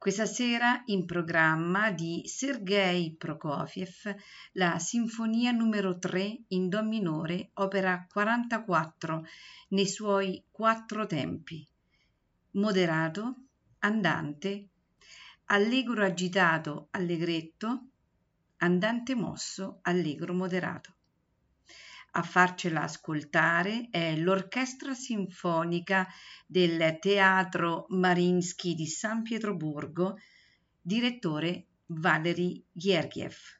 Questa sera in programma di Sergei Prokofiev la Sinfonia numero 3 in Do minore, opera 44, nei suoi quattro tempi. Moderato, andante, allegro agitato, allegretto, andante mosso, allegro moderato. A farcela ascoltare è l'Orchestra Sinfonica del Teatro Mariinsky di San Pietroburgo, direttore Valery Gergiev.